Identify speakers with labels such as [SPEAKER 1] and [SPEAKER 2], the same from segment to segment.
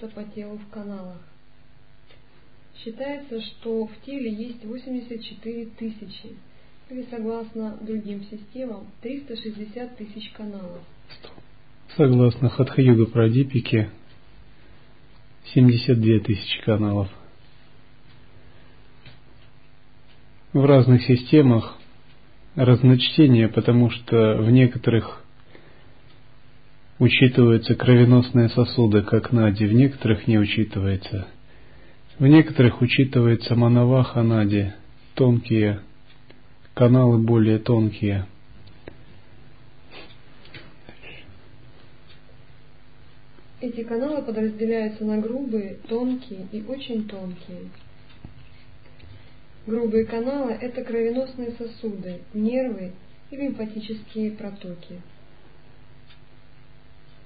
[SPEAKER 1] Движется по телу в каналах. Считается, что в теле есть 84 тысячи, или согласно другим системам, 360 тысяч каналов.
[SPEAKER 2] Согласно Хатха-юга Прадипике, 72 тысячи каналов. В разных системах разночтение, потому что в некоторых учитываются кровеносные сосуды, как нади, в некоторых не учитывается – в некоторых учитывается манаваха нади, тонкие, каналы более тонкие.
[SPEAKER 1] Эти каналы подразделяются на грубые, тонкие и очень тонкие. Грубые каналы – это кровеносные сосуды, нервы и лимфатические протоки.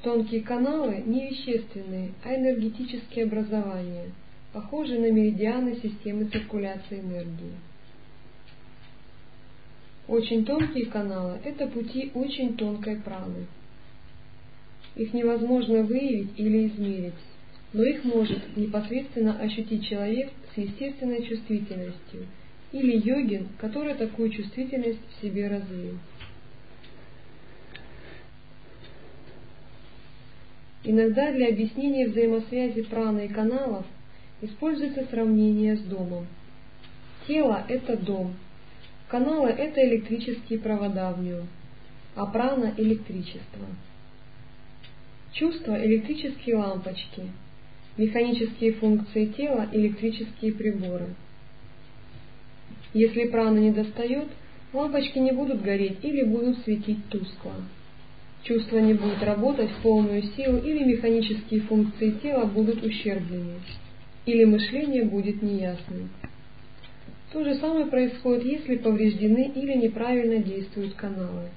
[SPEAKER 1] Тонкие каналы – не вещественные, а энергетические образования – похожи на меридианы системы циркуляции энергии. Очень тонкие каналы – это пути очень тонкой праны. Их невозможно выявить или измерить, но их может непосредственно ощутить человек с естественной чувствительностью или йогин, который такую чувствительность в себе развил. Иногда для объяснения взаимосвязи праны и каналов используется сравнение с домом. Тело – это дом, каналы – это электрические провода в нем, а прана – электричество. Чувства – электрические лампочки, механические функции тела – электрические приборы. Если прана не достает, лампочки не будут гореть или будут светить тускло. Чувства не будут работать в полную силу или механические функции тела будут ущерблены или мышление будет неясным. То же самое происходит, если повреждены или неправильно действуют каналы.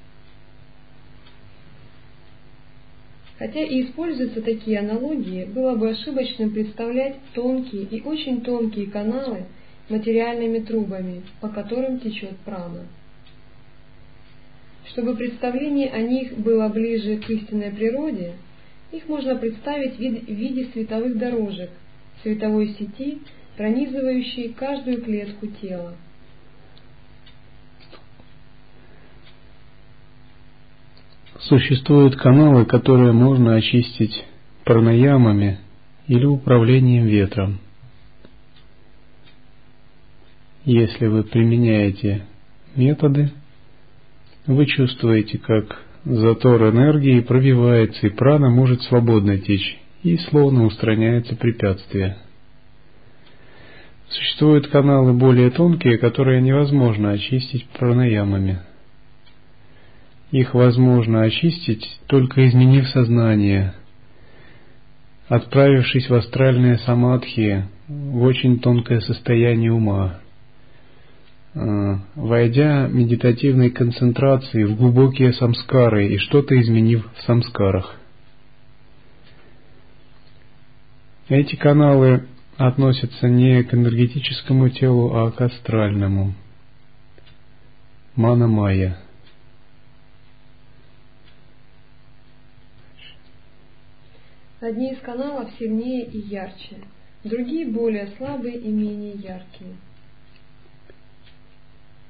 [SPEAKER 1] Хотя и используются такие аналогии, было бы ошибочным представлять тонкие и очень тонкие каналы материальными трубами, по которым течет прана. Чтобы представление о них было ближе к истинной природе, их можно представить в виде световых дорожек – световой сети, пронизывающей каждую клетку тела.
[SPEAKER 2] Существуют каналы, которые можно очистить пранаямами или управлением ветром. Если вы применяете методы, вы чувствуете, как затор энергии пробивается, и прана может свободно течь и словно устраняется препятствие. Существуют каналы более тонкие, которые невозможно очистить пранаямами. Их возможно очистить, только изменив сознание, отправившись в астральные самадхи, в очень тонкое состояние ума, войдя медитативной концентрацией в глубокие самскары и что-то изменив в самскарах – Эти каналы относятся не к энергетическому телу, а к астральному. Мана-майя.
[SPEAKER 1] Одни из каналов сильнее и ярче, другие более слабые и менее яркие.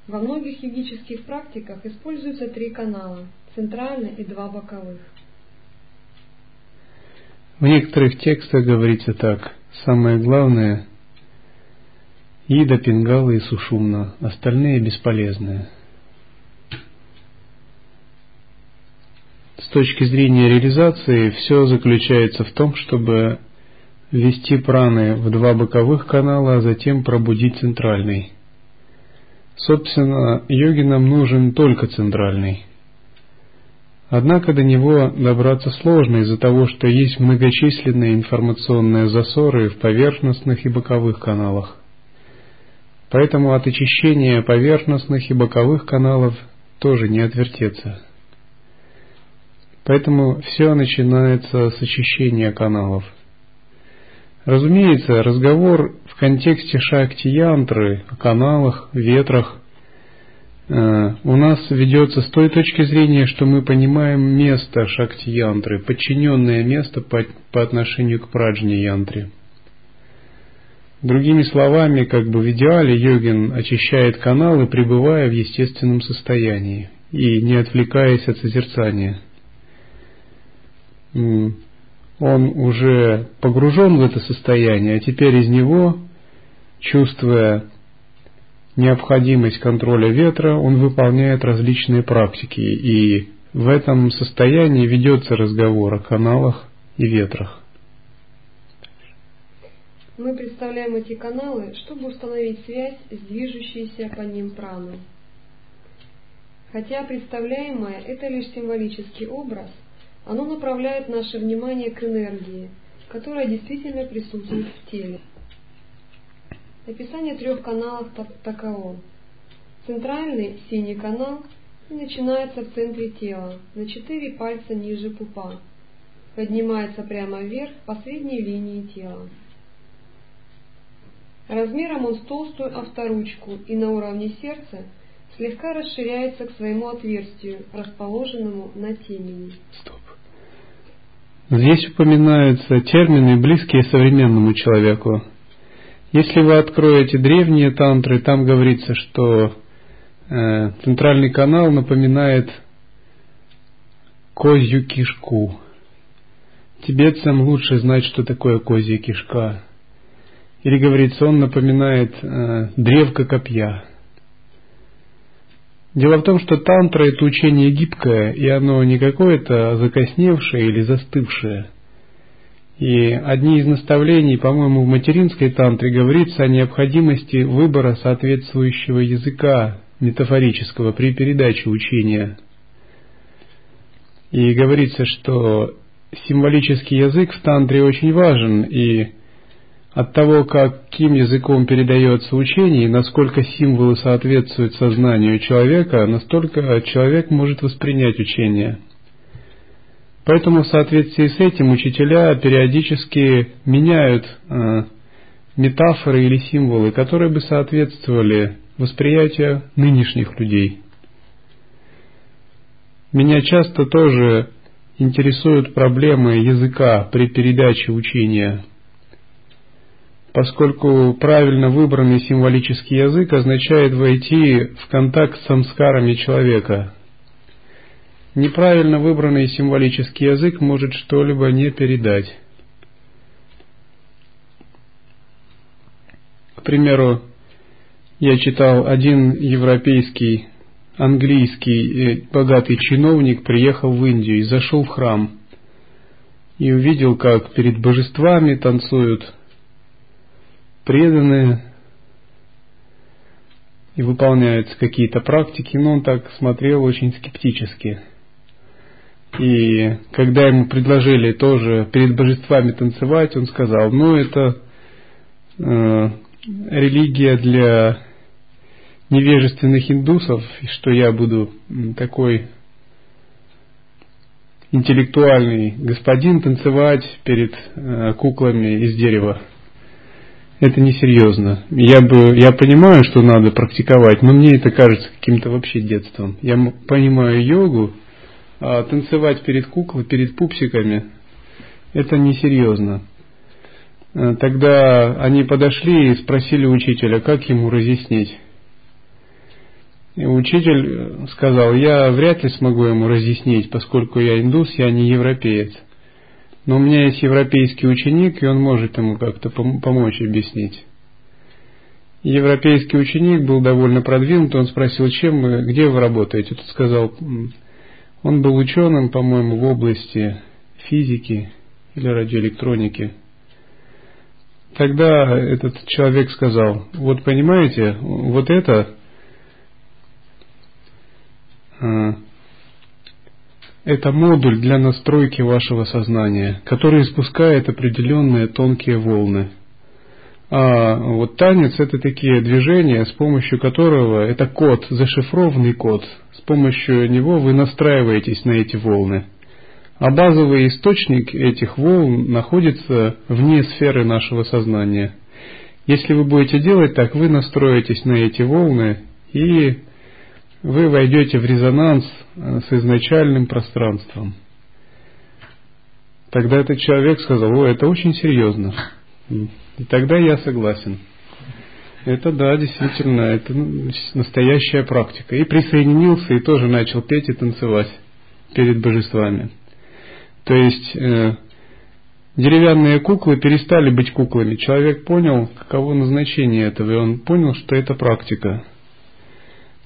[SPEAKER 1] Во многих йогических практиках используются три канала – центральный и два боковых.
[SPEAKER 2] В некоторых текстах говорится так. Самое главное – Ида, Пингала и Сушумна, остальные бесполезные. С точки зрения реализации все заключается в том, чтобы ввести праны в два боковых канала, а затем пробудить центральный. Собственно, йогинам нужен только центральный. Однако до него добраться сложно из-за того, что есть многочисленные информационные засоры в поверхностных и боковых каналах. Поэтому от очищения поверхностных и боковых каналов тоже не отвертеться. Поэтому все начинается с очищения каналов. Разумеется, разговор в контексте шакти-янтры, о каналах, ветрах, э, у нас ведется с той точки зрения, что мы понимаем место шакти-янтры, подчиненное место по, по отношению к праджне-янтре. Другими словами, как бы в идеале йогин очищает каналы, пребывая в естественном состоянии и не отвлекаясь от созерцания. Он уже погружен в это состояние, а теперь из него, чувствуя необходимость контроля ветра, он выполняет различные практики, и в этом состоянии ведется разговор о каналах и ветрах.
[SPEAKER 1] Мы представляем эти каналы, чтобы установить связь с движущейся по ним праной. Хотя представляемое – это лишь символический образ, оно направляет наше внимание к энергии, которая действительно присутствует в теле. Описание трех каналов таково. Центральный синий канал начинается в центре тела, на четыре пальца ниже пупа, поднимается прямо вверх по средней линии тела. Размером он с толстую авторучку и на уровне сердца слегка расширяется к своему отверстию, расположенному на темени.
[SPEAKER 2] Стоп. Здесь упоминаются термины, близкие современному человеку. Если вы откроете древние тантры, там говорится, что э, центральный канал напоминает козью кишку. Тибетцам лучше знать, что такое козья кишка. Или говорится, он напоминает э, древко копья. Дело в том, что тантра это учение гибкое, и оно не какое-то закосневшее или застывшее. И одни из наставлений, по-моему, в материнской тантре говорится о необходимости выбора соответствующего языка метафорического при передаче учения. И говорится, что символический язык в тантре очень важен, и от того, каким языком передается учение и насколько символы соответствуют сознанию человека, настолько человек может воспринять учение. Поэтому в соответствии с этим учителя периодически меняют э, метафоры или символы, которые бы соответствовали восприятию нынешних людей. Меня часто тоже интересуют проблемы языка при передаче учения – поскольку правильно выбранный символический язык означает войти в контакт с самскарами человека. Неправильно выбранный символический язык может что-либо не передать. К примеру, я читал один европейский, английский э, богатый чиновник приехал в Индию и зашел в храм и увидел, как перед божествами танцуют преданные и выполняются какие-то практики, но он так смотрел очень скептически. И когда ему предложили тоже перед божествами танцевать, он сказал, ну это э, религия для невежественных индусов, и что я буду такой интеллектуальный господин танцевать перед э, куклами из дерева это несерьезно. Я бы, я понимаю, что надо практиковать, но мне это кажется каким-то вообще детством. Я понимаю йогу, а танцевать перед куклой, перед пупсиками, это несерьезно. Э, тогда они подошли и спросили учителя, как ему разъяснить. И учитель сказал, я вряд ли смогу ему разъяснить, поскольку я индус, я не европеец. Но у меня есть европейский ученик, и он может ему как-то помочь объяснить. Европейский ученик был довольно продвинут, он спросил, чем вы, где вы работаете? Тот сказал, он был ученым, по-моему, в области физики или радиоэлектроники. Тогда этот человек сказал, вот понимаете, вот это а, это модуль для настройки вашего сознания, который испускает определенные тонкие волны. А вот танец это такие движения, с помощью которого это код, зашифрованный код, с помощью него вы настраиваетесь на эти волны. А базовый источник этих волн находится вне сферы нашего сознания. Если вы будете делать так, вы настроитесь на эти волны и вы войдете в резонанс э, с изначальным пространством. Тогда этот человек сказал, о, это очень серьезно. И тогда я согласен. Это да, действительно, это настоящая практика. И присоединился, и тоже начал петь и танцевать перед божествами. То есть э, деревянные куклы перестали быть куклами. Человек понял, каково назначение этого, и он понял, что это практика.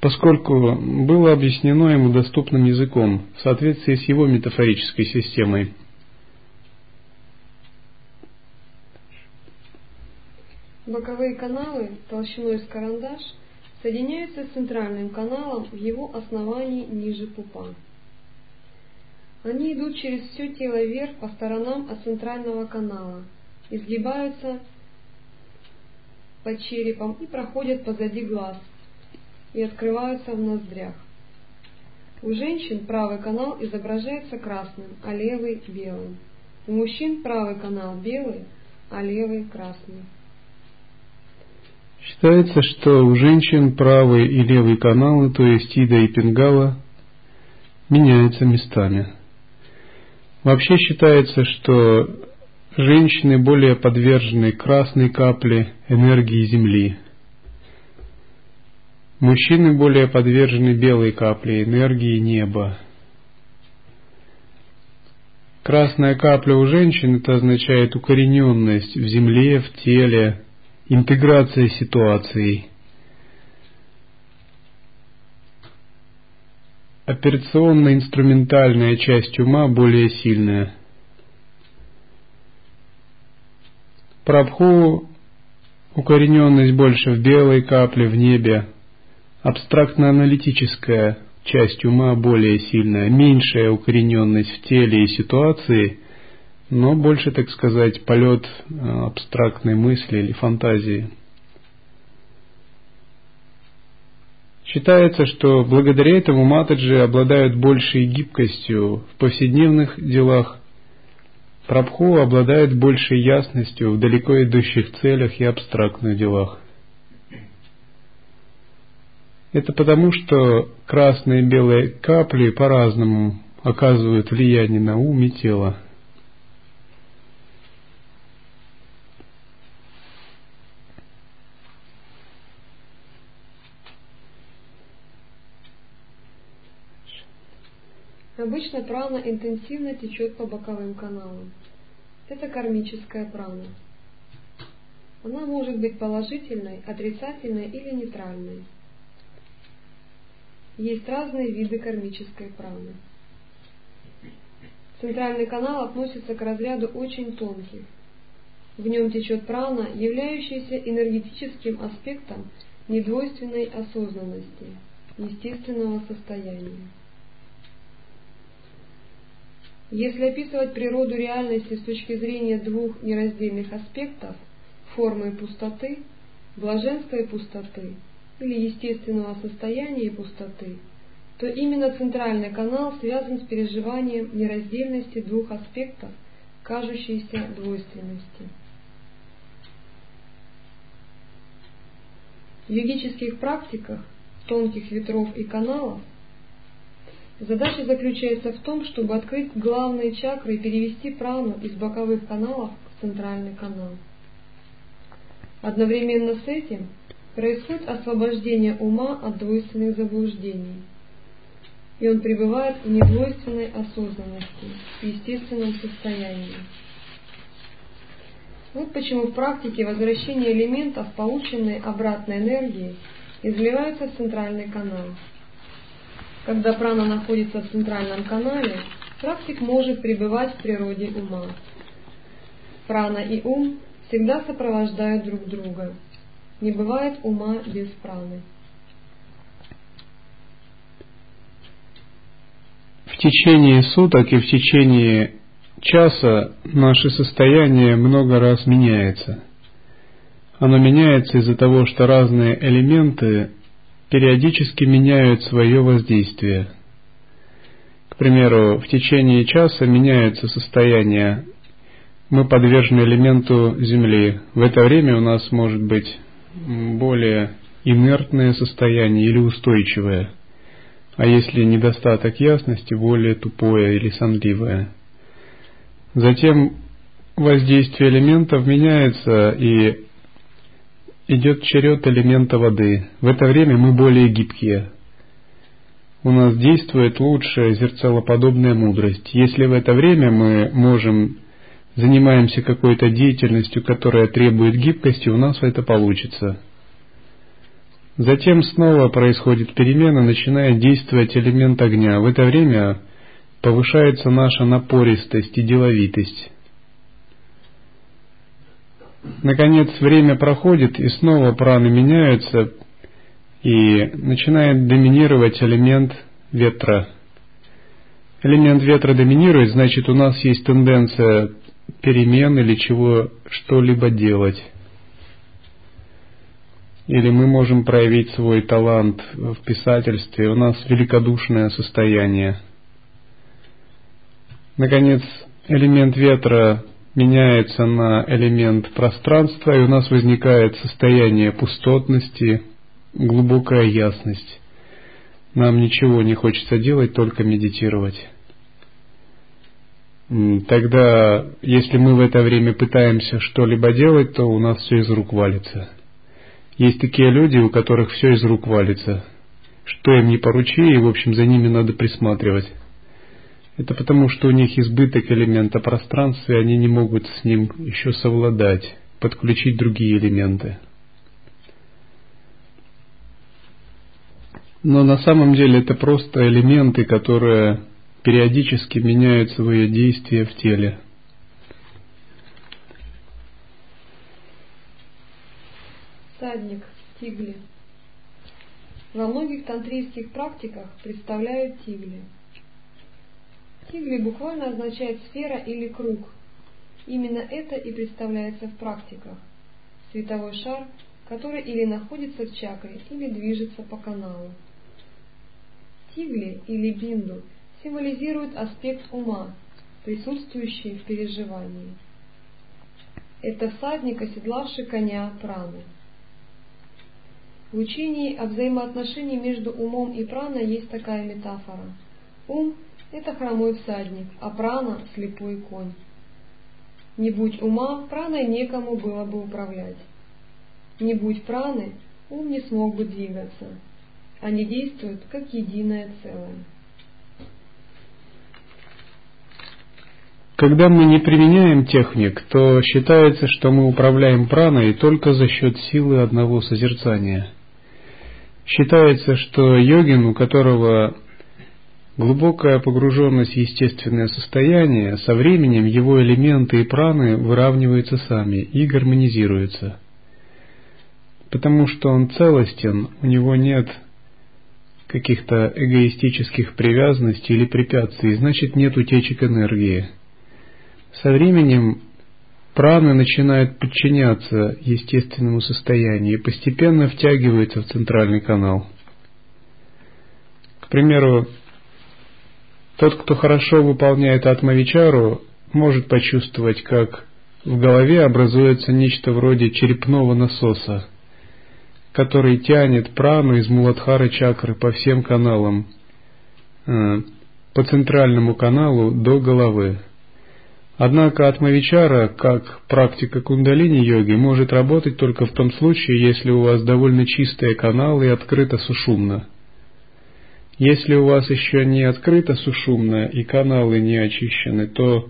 [SPEAKER 2] Поскольку было объяснено ему доступным языком в соответствии с его метафорической системой.
[SPEAKER 1] Боковые каналы толщиной с карандаш соединяются с центральным каналом в его основании ниже пупа. Они идут через все тело вверх по сторонам от центрального канала, изгибаются под черепом и проходят позади глаз и открываются в ноздрях. У женщин правый канал изображается красным, а левый – белым. У мужчин правый канал белый, а левый – красный.
[SPEAKER 2] Считается, что у женщин правый и левый каналы, то есть Ида и Пингала, меняются местами. Вообще считается, что женщины более подвержены красной капле энергии Земли. Мужчины более подвержены белой капле энергии неба. Красная капля у женщин это означает укорененность в земле, в теле, интеграция ситуаций. Операционно-инструментальная часть ума более сильная. Прабху укорененность больше в белой капле в небе. Абстрактно-аналитическая часть ума более сильная, меньшая укорененность в теле и ситуации, но больше, так сказать, полет э, абстрактной мысли или фантазии. Считается, что благодаря этому матаджи обладают большей гибкостью в повседневных делах, Прабху обладает большей ясностью в далеко идущих целях и абстрактных делах. Это потому, что красные и белые капли по-разному оказывают влияние на ум и тело.
[SPEAKER 1] Обычно прана интенсивно течет по боковым каналам. Это кармическая прана. Она может быть положительной, отрицательной или нейтральной. Есть разные виды кармической праны. Центральный канал относится к разряду очень тонких. В нем течет прана, являющаяся энергетическим аспектом недвойственной осознанности, естественного состояния. Если описывать природу реальности с точки зрения двух нераздельных аспектов – формы пустоты, блаженства и пустоты, или естественного состояния и пустоты, то именно центральный канал связан с переживанием нераздельности двух аспектов кажущейся двойственности. В йогических практиках тонких ветров и каналов Задача заключается в том, чтобы открыть главные чакры и перевести прану из боковых каналов в центральный канал. Одновременно с этим происходит освобождение ума от двойственных заблуждений, и он пребывает в недвойственной осознанности, в естественном состоянии. Вот почему в практике возвращение элементов, полученной обратной энергии, изливается в центральный канал – когда прана находится в центральном канале, практик может пребывать в природе ума. Прана и ум всегда сопровождают друг друга. Не бывает ума без праны.
[SPEAKER 2] В течение суток и в течение часа наше состояние много раз меняется. Оно меняется из-за того, что разные элементы периодически меняют свое воздействие. К примеру, в течение часа меняется состояние. Мы подвержены элементу Земли. В это время у нас может быть более инертное состояние или устойчивое. А если недостаток ясности, более тупое или сонливое. Затем воздействие элементов меняется и идет черед элемента воды. В это время мы более гибкие. У нас действует лучшая зерцалоподобная мудрость. Если в это время мы можем занимаемся какой-то деятельностью, которая требует гибкости, у нас это получится. Затем снова происходит перемена, начинает действовать элемент огня. В это время повышается наша напористость и деловитость. Наконец время проходит, и снова праны меняются, и начинает доминировать элемент ветра. Элемент ветра доминирует, значит у нас есть тенденция перемен или чего что-либо делать. Или мы можем проявить свой талант в писательстве, у нас великодушное состояние. Наконец, элемент ветра меняется на элемент пространства, и у нас возникает состояние пустотности, глубокая ясность. Нам ничего не хочется делать, только медитировать. Тогда, если мы в это время пытаемся что-либо делать, то у нас все из рук валится. Есть такие люди, у которых все из рук валится. Что им не поручи, и, в общем, за ними надо присматривать. Это потому, что у них избыток элемента пространства, и они не могут с ним еще совладать, подключить другие элементы. Но на самом деле это просто элементы, которые периодически меняют свои действия в теле.
[SPEAKER 1] Садник, тигли. Во многих тантрийских практиках представляют тигли. Тигли буквально означает сфера или круг. Именно это и представляется в практиках. Световой шар, который или находится в чакре, или движется по каналу. Тигли или бинду символизируют аспект ума, присутствующий в переживании. Это всадник, оседлавший коня праны. В учении о взаимоотношении между умом и праной есть такая метафора. Ум – это хромой всадник, а прана – слепой конь. Не будь ума, праной некому было бы управлять. Не будь праны, ум не смог бы двигаться. Они действуют как единое целое.
[SPEAKER 2] Когда мы не применяем техник, то считается, что мы управляем праной только за счет силы одного созерцания. Считается, что йогин, у которого глубокая погруженность в естественное состояние, со временем его элементы и праны выравниваются сами и гармонизируются. Потому что он целостен, у него нет каких-то эгоистических привязанностей или препятствий, значит нет утечек энергии. Со временем праны начинают подчиняться естественному состоянию и постепенно втягиваются в центральный канал. К примеру, тот, кто хорошо выполняет атмавичару, может почувствовать, как в голове образуется нечто вроде черепного насоса, который тянет прану из Муладхары чакры по всем каналам, э, по центральному каналу до головы. Однако атмавичара, как практика кундалини-йоги, может работать только в том случае, если у вас довольно чистые каналы и открыто сушумно. Если у вас еще не открыто сушумно и каналы не очищены, то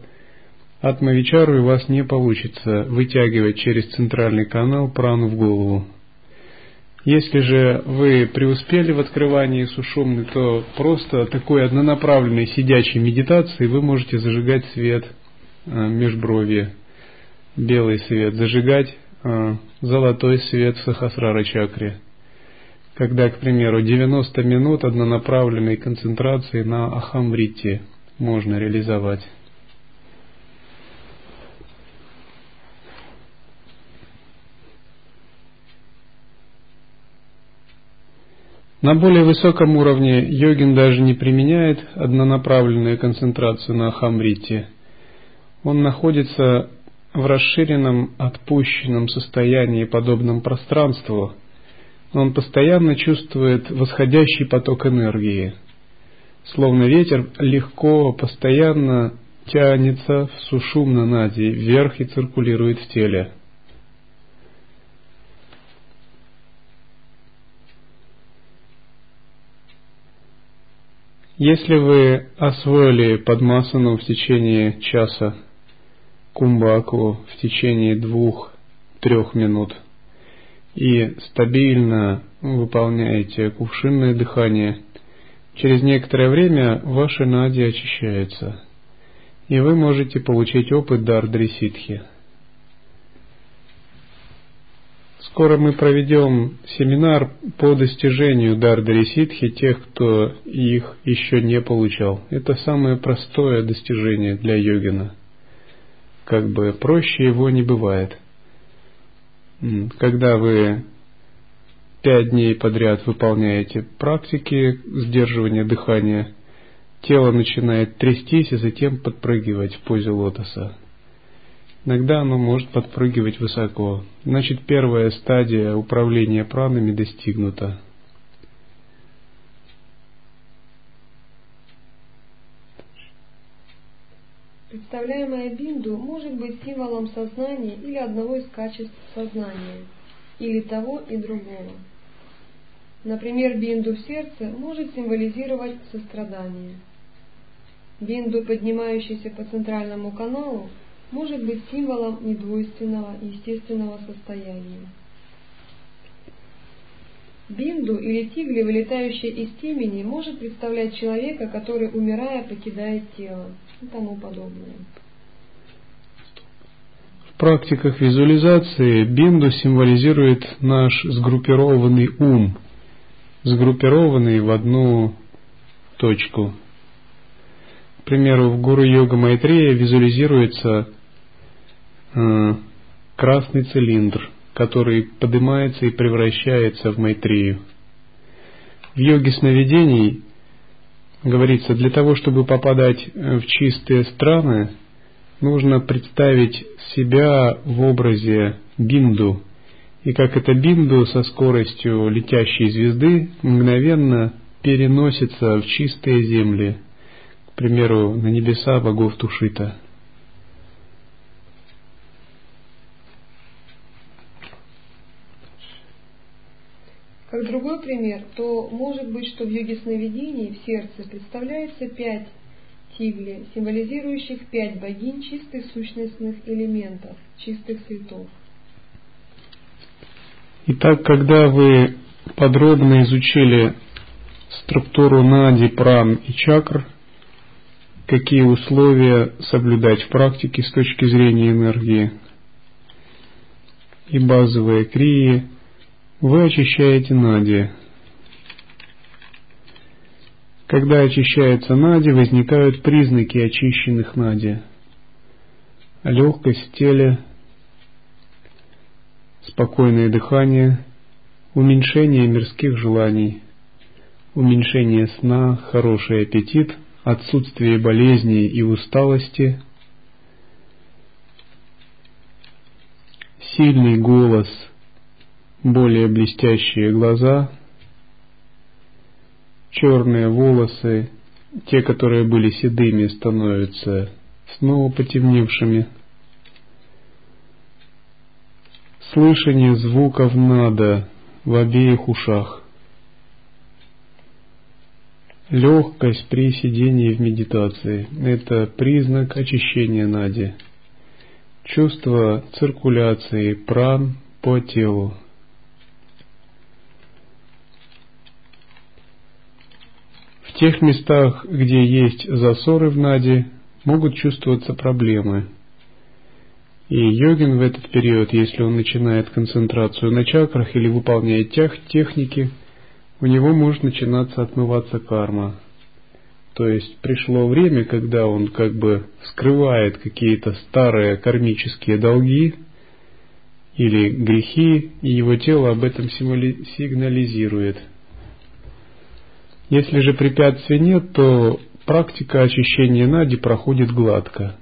[SPEAKER 2] атмавичару у вас не получится вытягивать через центральный канал прану в голову. Если же вы преуспели в открывании сушумны, то просто такой однонаправленной сидячей медитацией вы можете зажигать свет межброви, белый свет, зажигать э, золотой свет в сахасрара чакре. Когда, к примеру, 90 минут однонаправленной концентрации на ахамврите можно реализовать. На более высоком уровне йогин даже не применяет однонаправленную концентрацию на Ахамрите. Он находится в расширенном отпущенном состоянии, подобном пространству, он постоянно чувствует восходящий поток энергии. Словно ветер легко, постоянно тянется в сушумно нади вверх и циркулирует в теле. Если вы освоили подмасану в течение часа, кумбаку в течение двух-трех минут и стабильно выполняете кувшинное дыхание, через некоторое время ваши нади очищаются, и вы можете получить опыт Дардри Ситхи – Скоро мы проведем семинар по достижению Дардари Ситхи тех, кто их еще не получал. Это самое простое достижение для йогина. Как бы проще его не бывает. Когда вы пять дней подряд выполняете практики сдерживания дыхания, тело начинает трястись и затем подпрыгивать в позе лотоса. Иногда оно может подпрыгивать высоко. Значит, первая стадия управления пранами достигнута.
[SPEAKER 1] Представляемая бинду может быть символом сознания или одного из качеств сознания, или того и другого. Например, бинду в сердце может символизировать сострадание. Бинду, поднимающийся по центральному каналу, может быть символом недвойственного естественного состояния. Бинду или тигли, вылетающие из темени, может представлять человека, который, умирая, покидает тело и тому подобное.
[SPEAKER 2] В практиках визуализации бинду символизирует наш сгруппированный ум, сгруппированный в одну точку. К примеру, в Гуру Йога Майтрея визуализируется Э, красный цилиндр, который поднимается и превращается в Майтрею. В йоге сновидений говорится, для того, чтобы попадать в чистые страны, нужно представить себя в образе бинду, и как это бинду со скоростью летящей звезды мгновенно переносится в чистые земли, к примеру, на небеса богов Тушита.
[SPEAKER 1] Как другой пример, то может быть, что в йоге сновидений в сердце представляется пять тигли, символизирующих пять богинь чистых сущностных элементов, чистых цветов.
[SPEAKER 2] Итак, когда вы подробно изучили структуру нади, пран и чакр, какие условия соблюдать в практике с точки зрения энергии и базовые крии – вы очищаете нади. Когда очищается нади, возникают признаки очищенных нади. Легкость в теле, спокойное дыхание, уменьшение мирских желаний, уменьшение сна, хороший аппетит, отсутствие болезней и усталости, сильный голос – более блестящие глаза, черные волосы, те, которые были седыми, становятся снова потемневшими. Слышание звуков надо в обеих ушах. Легкость при сидении в медитации – это признак очищения нади. Чувство циркуляции пран по телу – тех местах, где есть засоры в наде, могут чувствоваться проблемы. И йогин в этот период, если он начинает концентрацию на чакрах или выполняет тех техники, у него может начинаться отмываться карма. То есть пришло время, когда он как бы скрывает какие-то старые кармические долги или грехи, и его тело об этом сигнализирует – Если же препятствий нет, то практика очищения нади проходит гладко.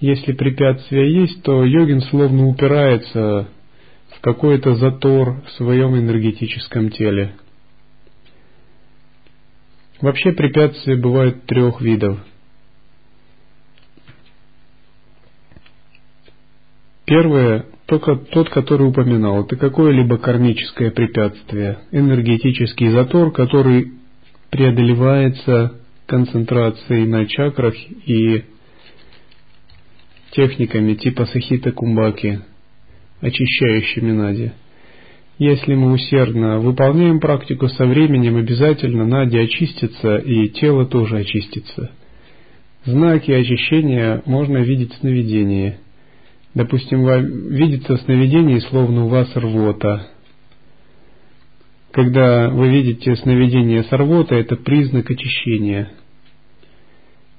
[SPEAKER 2] Если препятствия есть, то йогин словно упирается в какой-то затор в своем энергетическом теле. Вообще препятствия бывают трех видов. Первое, только тот, который упоминал, это какое-либо кармическое препятствие, энергетический затор, который преодолевается концентрацией на чакрах и техниками типа сахита кумбаки, очищающими нади. Если мы усердно выполняем практику со временем, обязательно нади очистится и тело тоже очистится. Знаки очищения можно видеть в сновидении. Допустим, видится в сновидении, словно у вас рвота. Когда вы видите сновидение с рвотой, это признак очищения.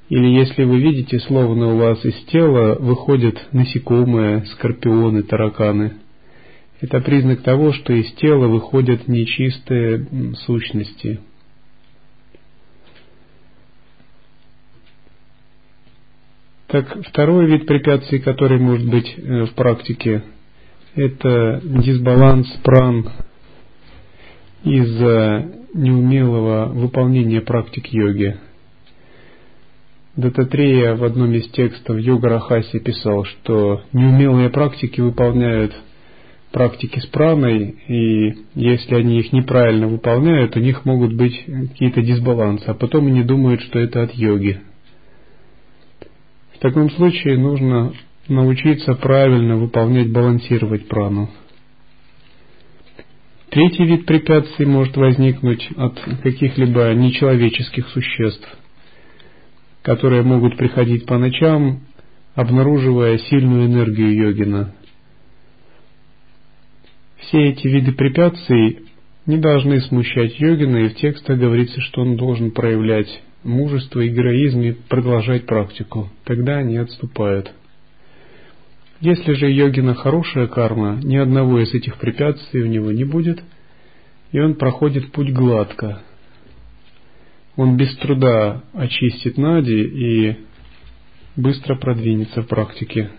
[SPEAKER 2] Или если вы видите, словно у вас из тела выходят насекомые, скорпионы, тараканы – это признак того, что из тела выходят нечистые сущности. Так, второй вид препятствий, который может быть э, в практике, это дисбаланс пран из-за неумелого выполнения практик йоги. Дататрея в одном из текстов Йога Рахаси писал, что неумелые практики выполняют практики с праной, и если они их неправильно выполняют, у них могут быть какие-то дисбалансы, а потом они думают, что это от йоги. В таком случае нужно научиться правильно выполнять, балансировать прану. Третий вид препятствий может возникнуть от каких-либо нечеловеческих существ, которые могут приходить по ночам, обнаруживая сильную энергию йогина – все эти виды препятствий не должны смущать йогина, и в текстах говорится, что он должен проявлять мужество и героизм и продолжать практику. Тогда они отступают. Если же йогина хорошая карма, ни одного из этих препятствий у него не будет, и он проходит путь гладко. Он без труда очистит нади и быстро продвинется в практике.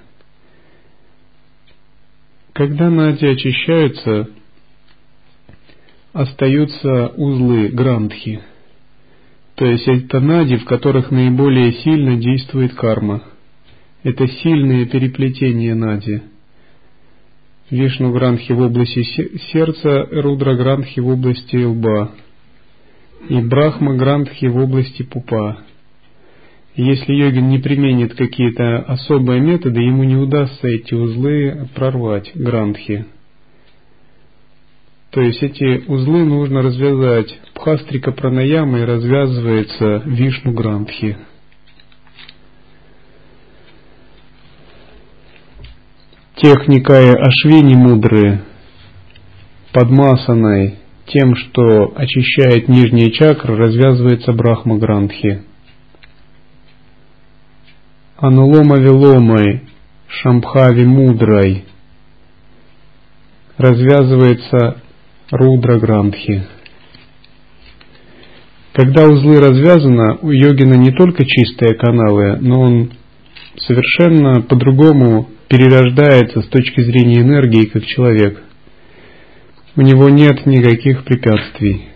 [SPEAKER 2] Когда нади очищаются, остаются узлы грандхи. То есть это нади, в которых наиболее сильно действует карма. Это сильные переплетения нади. Вишну Грандхи в области сердца, Рудра Грандхи в области лба и Брахма Грандхи в области пупа. Если йогин не применит какие-то особые методы, ему не удастся эти узлы прорвать, грандхи. То есть эти узлы нужно развязать. Пхастрика пранаямой развязывается вишну грандхи. Техника ашвини мудрые под масаной тем, что очищает нижние чакры, развязывается брахма грандхи. Анулома Виломой, Шамхави Мудрой, развязывается Рудра Грандхи. Когда узлы развязаны, у йогина не только чистые каналы, но он совершенно по-другому перерождается с точки зрения энергии, как человек. У него нет никаких препятствий.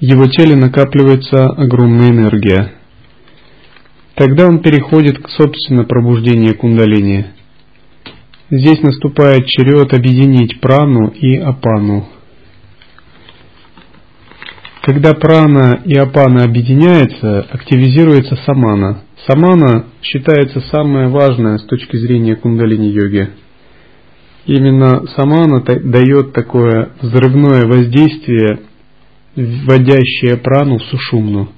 [SPEAKER 2] в его теле накапливается огромная энергия. Тогда он переходит к собственно пробуждению кундалини. Здесь наступает черед объединить прану и апану. Когда прана и апана объединяются, активизируется самана. Самана считается самое важное с точки зрения кундалини-йоги. Именно самана дает такое взрывное воздействие вводящая прану в сушумну.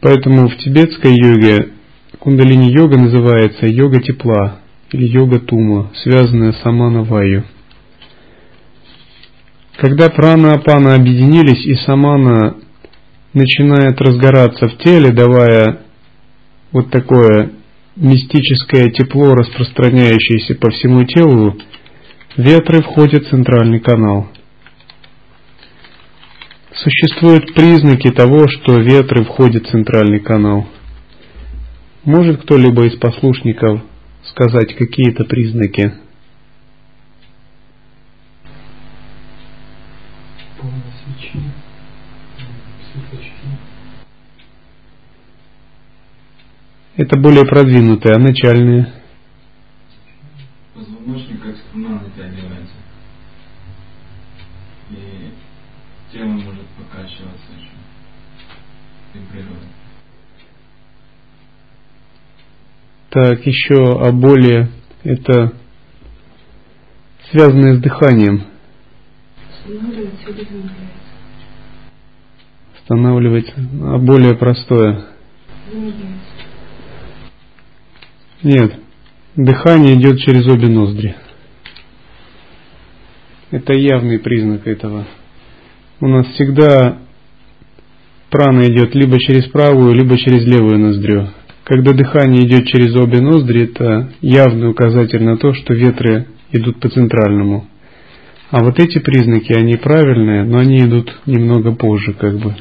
[SPEAKER 2] Поэтому в тибетской йоге кундалини-йога называется йога тепла или йога тума, связанная с амана-ваю. Когда прана и апана объединились и самана начинает разгораться в теле, давая вот такое мистическое тепло, распространяющееся по всему телу, ветры входят в центральный канал – Существуют признаки того, что ветры входят в центральный канал. Может кто-либо из послушников сказать какие-то признаки? Это более продвинутые, а начальные?
[SPEAKER 3] Позвоночник как струна натягивается. И тело может покачиваться еще. Вибрировать.
[SPEAKER 2] Так, еще о боли. Это связанное с дыханием. Останавливается. А более простое. Нет. Дыхание идет через обе ноздри. Это явный признак этого. У нас всегда прана идет либо через правую, либо через левую ноздрю. Когда дыхание идет через обе ноздри, это явный указатель на то, что ветры идут по центральному. А вот эти признаки, они правильные, но они идут немного позже, как бы.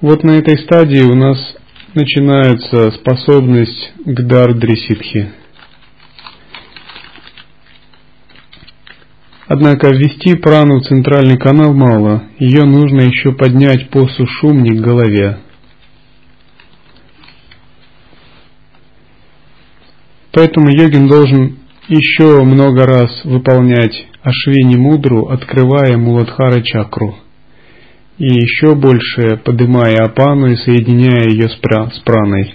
[SPEAKER 2] Вот на этой стадии у нас начинается способность к дардри ситхи. Однако ввести прану в центральный канал мало, ее нужно еще поднять по сушумни к голове. Поэтому йогин должен еще много раз выполнять Ашвини Мудру, открывая Муладхара чакру – и еще больше поднимая апану и соединяя ее с, пра, с праной.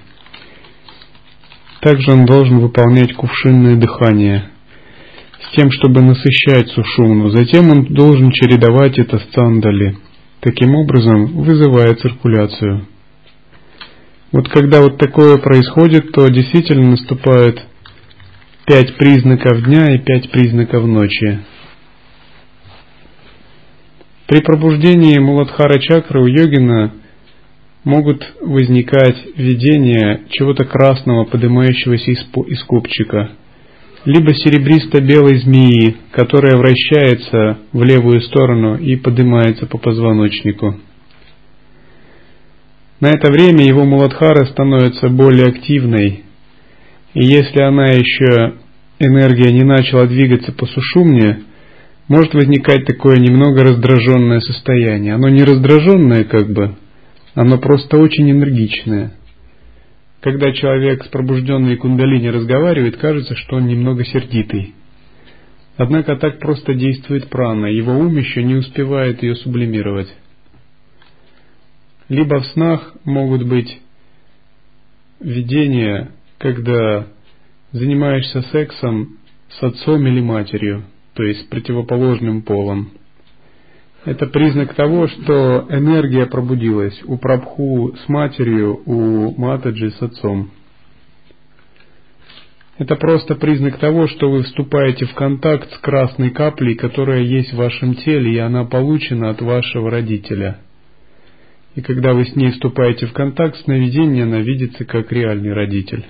[SPEAKER 2] Также он должен выполнять кувшинное дыхание с тем, чтобы насыщать сушумну. Затем он должен чередовать это с цандали, таким образом вызывая циркуляцию. Вот когда вот такое происходит, то действительно наступает пять признаков дня и пять признаков ночи. При пробуждении Муладхара чакры у йогина могут возникать видения чего-то красного, поднимающегося из, из копчика, либо серебристо-белой змеи, которая вращается в левую сторону и поднимается по позвоночнику. На это время его Муладхара становится более активной, и если она еще, энергия не начала двигаться по сушумне, может возникать такое немного раздраженное состояние. Оно не раздраженное как бы, оно просто очень энергичное. Когда человек с пробужденной кундалини разговаривает, кажется, что он немного сердитый. Однако так просто действует прана, его ум еще не успевает ее сублимировать. Либо в снах могут быть видения, когда занимаешься сексом с отцом или матерью – то есть противоположным полом. Это признак того, что энергия пробудилась у Прабху с матерью, у Матаджи с отцом. Это просто признак того, что вы вступаете в контакт с красной каплей, которая есть в вашем теле, и она получена от вашего родителя. И когда вы с ней вступаете в контакт, сновидение она видится как реальный родитель.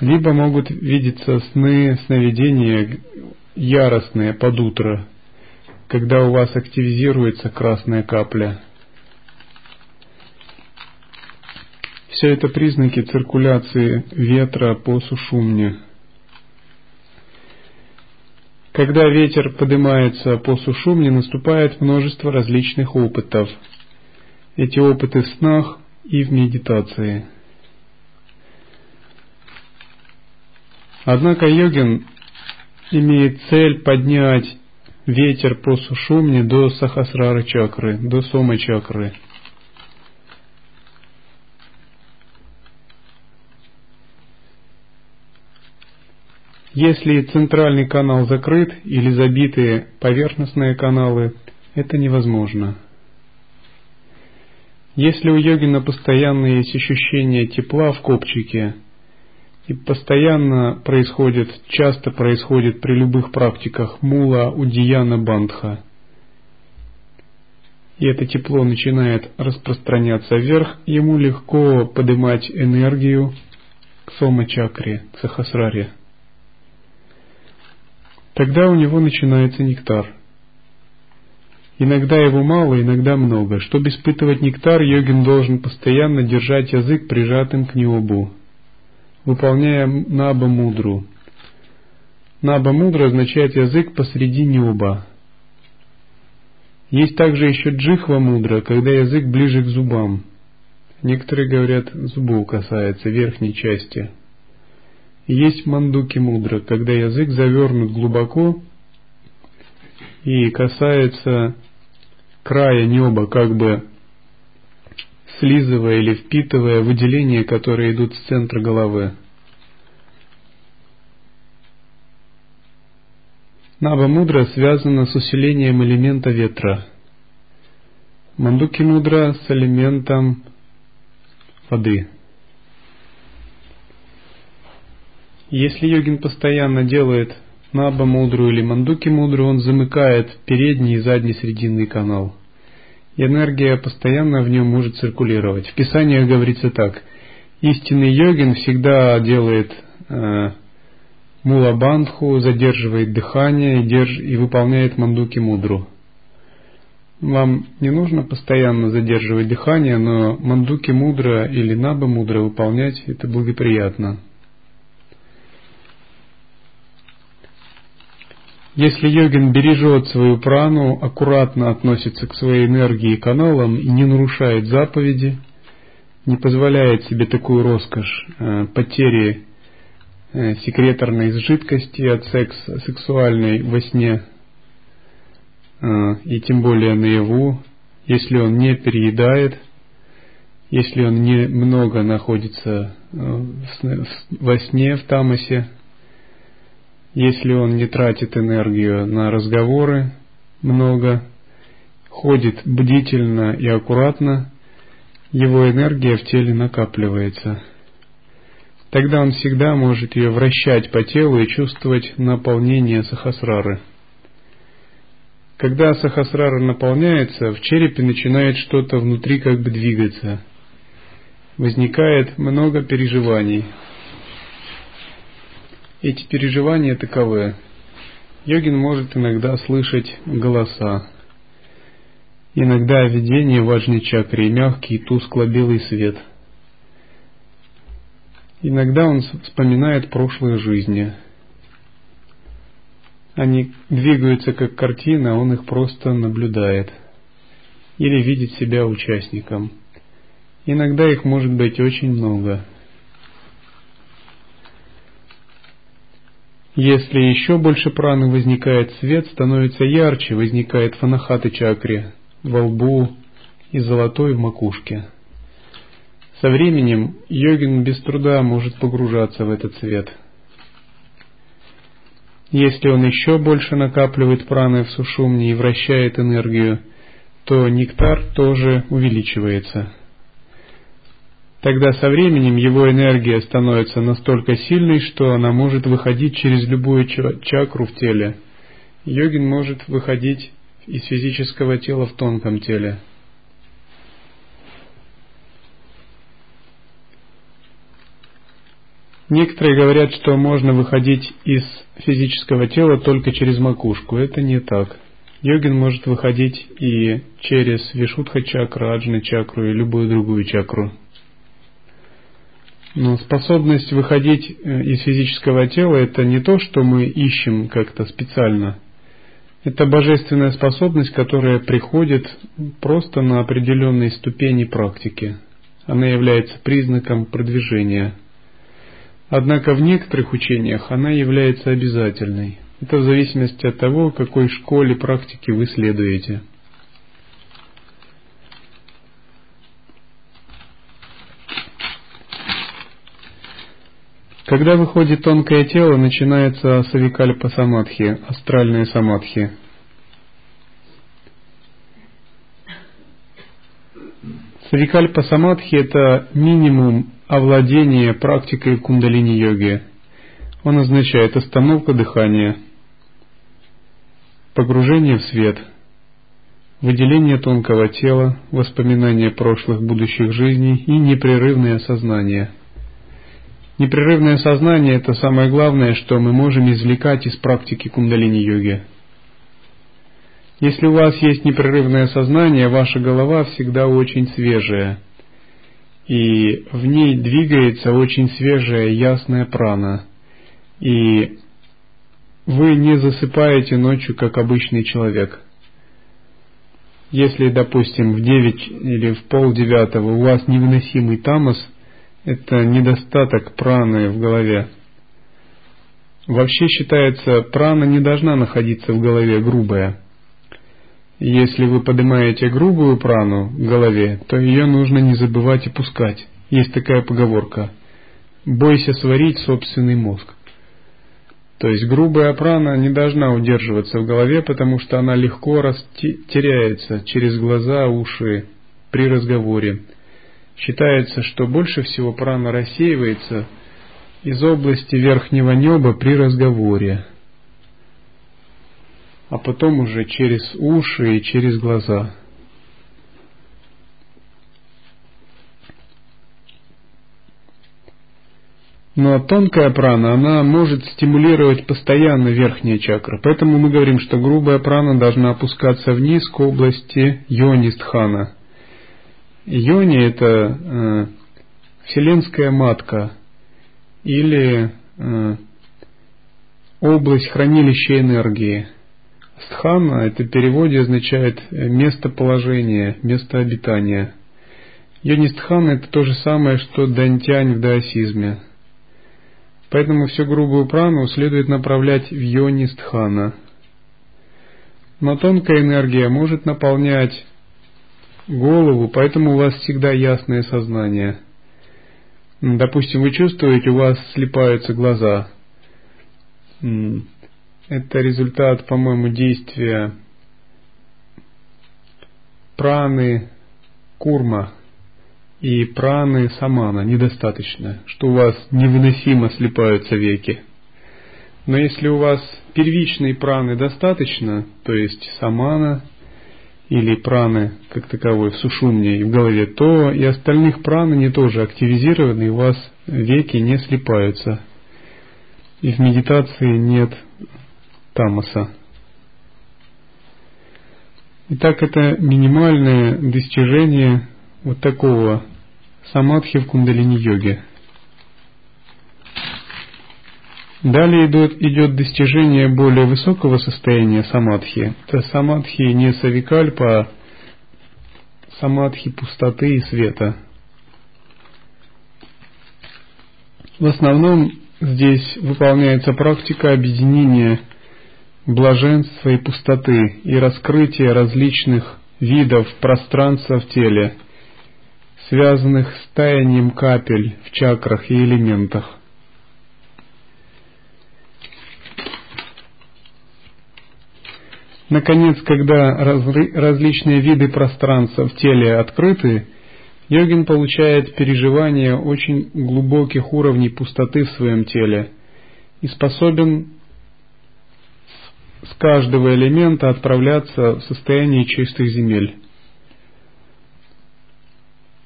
[SPEAKER 2] Либо могут видеться сны, сновидения яростные под утро, когда у вас активизируется красная капля. Все это признаки циркуляции ветра по сушумне. Когда ветер поднимается по сушумне, наступает множество различных опытов. Эти опыты в снах и в медитации. Однако йогин имеет цель поднять ветер по сушумне до сахасрара чакры, до сома чакры. Если центральный канал закрыт или забиты поверхностные каналы, это невозможно. Если у йогина постоянно есть ощущение тепла в копчике – и постоянно происходит, часто происходит при любых практиках мула, удияна, бандха. И это тепло начинает распространяться вверх, ему легко поднимать энергию к сома-чакре, сахасраре. Тогда у него начинается нектар. Иногда его мало, иногда много. Чтобы испытывать нектар, йогин должен постоянно держать язык прижатым к небу, выполняя наба мудру. Наба мудра означает язык посреди неба. Есть также еще джихва мудра, когда язык ближе к зубам. Некоторые говорят, зубов касается верхней части. И есть мандуки мудра, когда язык завернут глубоко и касается края неба, как бы слизывая или впитывая выделения, которые идут с центра головы. Нава мудра связана с усилением элемента ветра. Мандуки мудра с элементом воды. Если йогин постоянно делает наба мудру или мандуки мудру, он замыкает передний и задний срединный канал. И энергия постоянно в нем может циркулировать. В Писаниях говорится так. Истинный йогин всегда делает э, Мулабандху задерживает дыхание и, держ... и выполняет мандуки мудру. Вам не нужно постоянно задерживать дыхание, но мандуки мудра или наба мудра выполнять это благоприятно. Если йогин бережет свою прану, аккуратно относится к своей энергии и каналам и не нарушает заповеди, не позволяет себе такую роскошь э, потери Э, секреторной жидкости от секса, сексуальной во сне э, и тем более наяву, если он не переедает, если он не много находится э, во сне в тамасе, если он не тратит энергию на разговоры много, ходит бдительно и аккуратно, его энергия в теле накапливается – Тогда он всегда может ее вращать по телу и чувствовать наполнение сахасрары. Когда сахасрара наполняется, в черепе начинает что-то внутри как бы двигаться. Возникает много переживаний. Эти переживания таковы. Йогин может иногда слышать голоса, иногда видение важной чакры и мягкий тускло-белый свет – Иногда он вспоминает прошлые жизни. Они двигаются как картина, а он их просто наблюдает. Или видит себя участником. Иногда их может быть очень много. Если еще больше праны возникает свет, становится ярче, возникает фанахаты чакре во лбу и золотой в макушке. Со временем йогин без труда может погружаться в этот цвет. Если он еще больше накапливает праны в сушумне и вращает энергию, то нектар тоже увеличивается. Тогда со временем его энергия становится настолько сильной, что она может выходить через любую чакру в теле. Йогин может выходить из физического тела в тонком теле – Некоторые говорят, что можно выходить из физического тела только через макушку. Это не так. Йогин может выходить и через Вишудха чакру, Аджна чакру и любую другую чакру. Но способность выходить э, из физического тела это не то, что мы ищем как-то специально. Это божественная способность, которая приходит просто на определенной ступени практики. Она является признаком продвижения – Однако в некоторых учениях она является обязательной. Это в зависимости от того, какой школе практики вы следуете. Когда выходит тонкое тело, начинается савикальпа самадхи, астральные самадхи. Савикальпа самадхи – это минимум овладение практикой кундалини-йоги. Он означает остановка дыхания, погружение в свет, выделение тонкого тела, воспоминания прошлых будущих жизней и непрерывное сознание. Непрерывное сознание – это самое главное, что мы можем извлекать из практики кундалини-йоги. Если у вас есть непрерывное сознание, ваша голова всегда очень свежая, и в ней двигается очень свежая, ясная прана, и вы не засыпаете ночью, как обычный человек. Если, допустим, в девять или в полдевятого у вас невыносимый тамос, это недостаток праны в голове. Вообще считается, прана не должна находиться в голове грубая – если вы поднимаете грубую прану в голове, то ее нужно не забывать и пускать. Есть такая поговорка. Бойся сварить собственный мозг. То есть грубая прана не должна удерживаться в голове, потому что она легко теряется через глаза, уши при разговоре. Считается, что больше всего прана рассеивается из области верхнего неба при разговоре а потом уже через уши и через глаза. Но тонкая прана, она может стимулировать постоянно верхние чакры. Поэтому мы говорим, что грубая прана должна опускаться вниз к области йони-стхана. Йони – это э, вселенская матка или э, область хранилища энергии – Стхана это в переводе означает местоположение, место обитания. Йонистхан это то же самое, что дантянь в даосизме. Поэтому всю грубую прану следует направлять в йонистхана. Но тонкая энергия может наполнять голову, поэтому у вас всегда ясное сознание. Допустим, вы чувствуете, у вас слепаются глаза это результат, по-моему, действия праны курма и праны самана недостаточно, что у вас невыносимо слепаются веки. Но если у вас первичной праны достаточно, то есть самана или праны как таковой в сушумне и в голове, то и остальных пран они тоже активизированы, и у вас веки не слепаются. И в медитации нет тамаса. Итак, это минимальное достижение вот такого самадхи в кундалини-йоге. Далее идет, идет достижение более высокого состояния самадхи. Это самадхи не савикальпа, а самадхи пустоты и света. В основном здесь выполняется практика объединения блаженства и пустоты и раскрытия различных видов пространства в теле, связанных с таянием капель в чакрах и элементах. Наконец, когда различные виды пространства в теле открыты, йогин получает переживание очень глубоких уровней пустоты в своем теле и способен с каждого элемента отправляться в состояние чистых земель.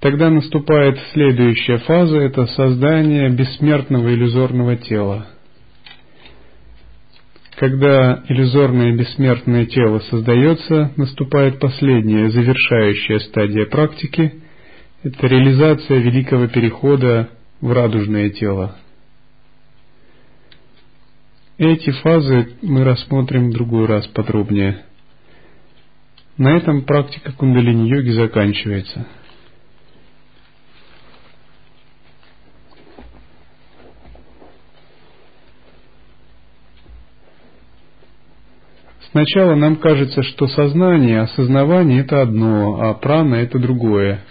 [SPEAKER 2] Тогда наступает следующая фаза, это создание бессмертного иллюзорного тела. Когда иллюзорное бессмертное тело создается, наступает последняя, завершающая стадия практики, это реализация великого перехода в радужное тело. Эти фазы мы рассмотрим в другой раз подробнее. На этом практика кундалини-йоги заканчивается. Сначала нам кажется, что сознание, осознавание это одно, а прана это другое.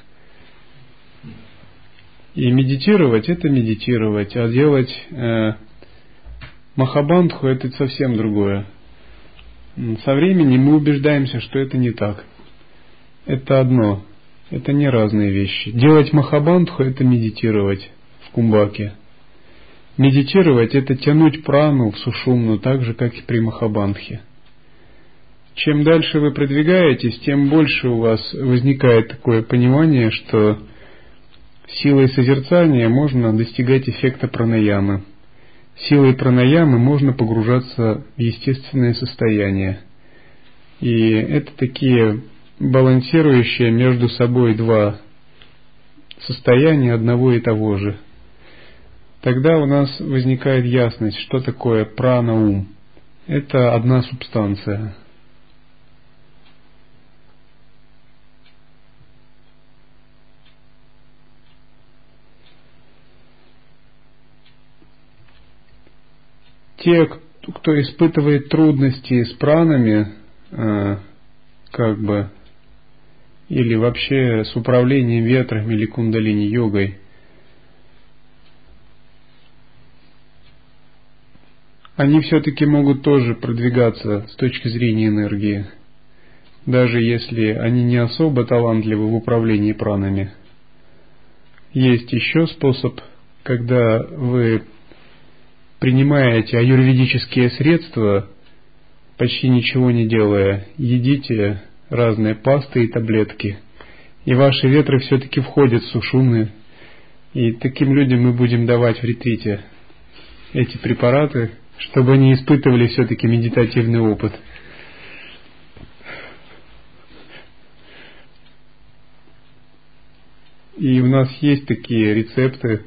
[SPEAKER 2] И медитировать это медитировать, а делать э, Махабандху это совсем другое. Со временем мы убеждаемся, что это не так. Это одно. Это не разные вещи. Делать махабандху – это медитировать в кумбаке. Медитировать – это тянуть прану в сушумну, так же, как и при махабандхе. Чем дальше вы продвигаетесь, тем больше у вас возникает такое понимание, что силой созерцания можно достигать эффекта пранаямы – Силой пранаямы можно погружаться в естественное состояние. И это такие балансирующие между собой два состояния одного и того же. Тогда у нас возникает ясность, что такое прана-ум. Это одна субстанция. Те, кто испытывает трудности с пранами, э, как бы, или вообще с управлением ветром или кундалини-йогой, они все-таки могут тоже продвигаться с точки зрения энергии, даже если они не особо талантливы в управлении пранами. Есть еще способ, когда вы принимаете аюрведические средства, почти ничего не делая, едите разные пасты и таблетки, и ваши ветры все-таки входят в сушуны, и таким людям мы будем давать в ретрите эти препараты, чтобы они испытывали все-таки медитативный опыт. И у нас есть такие рецепты,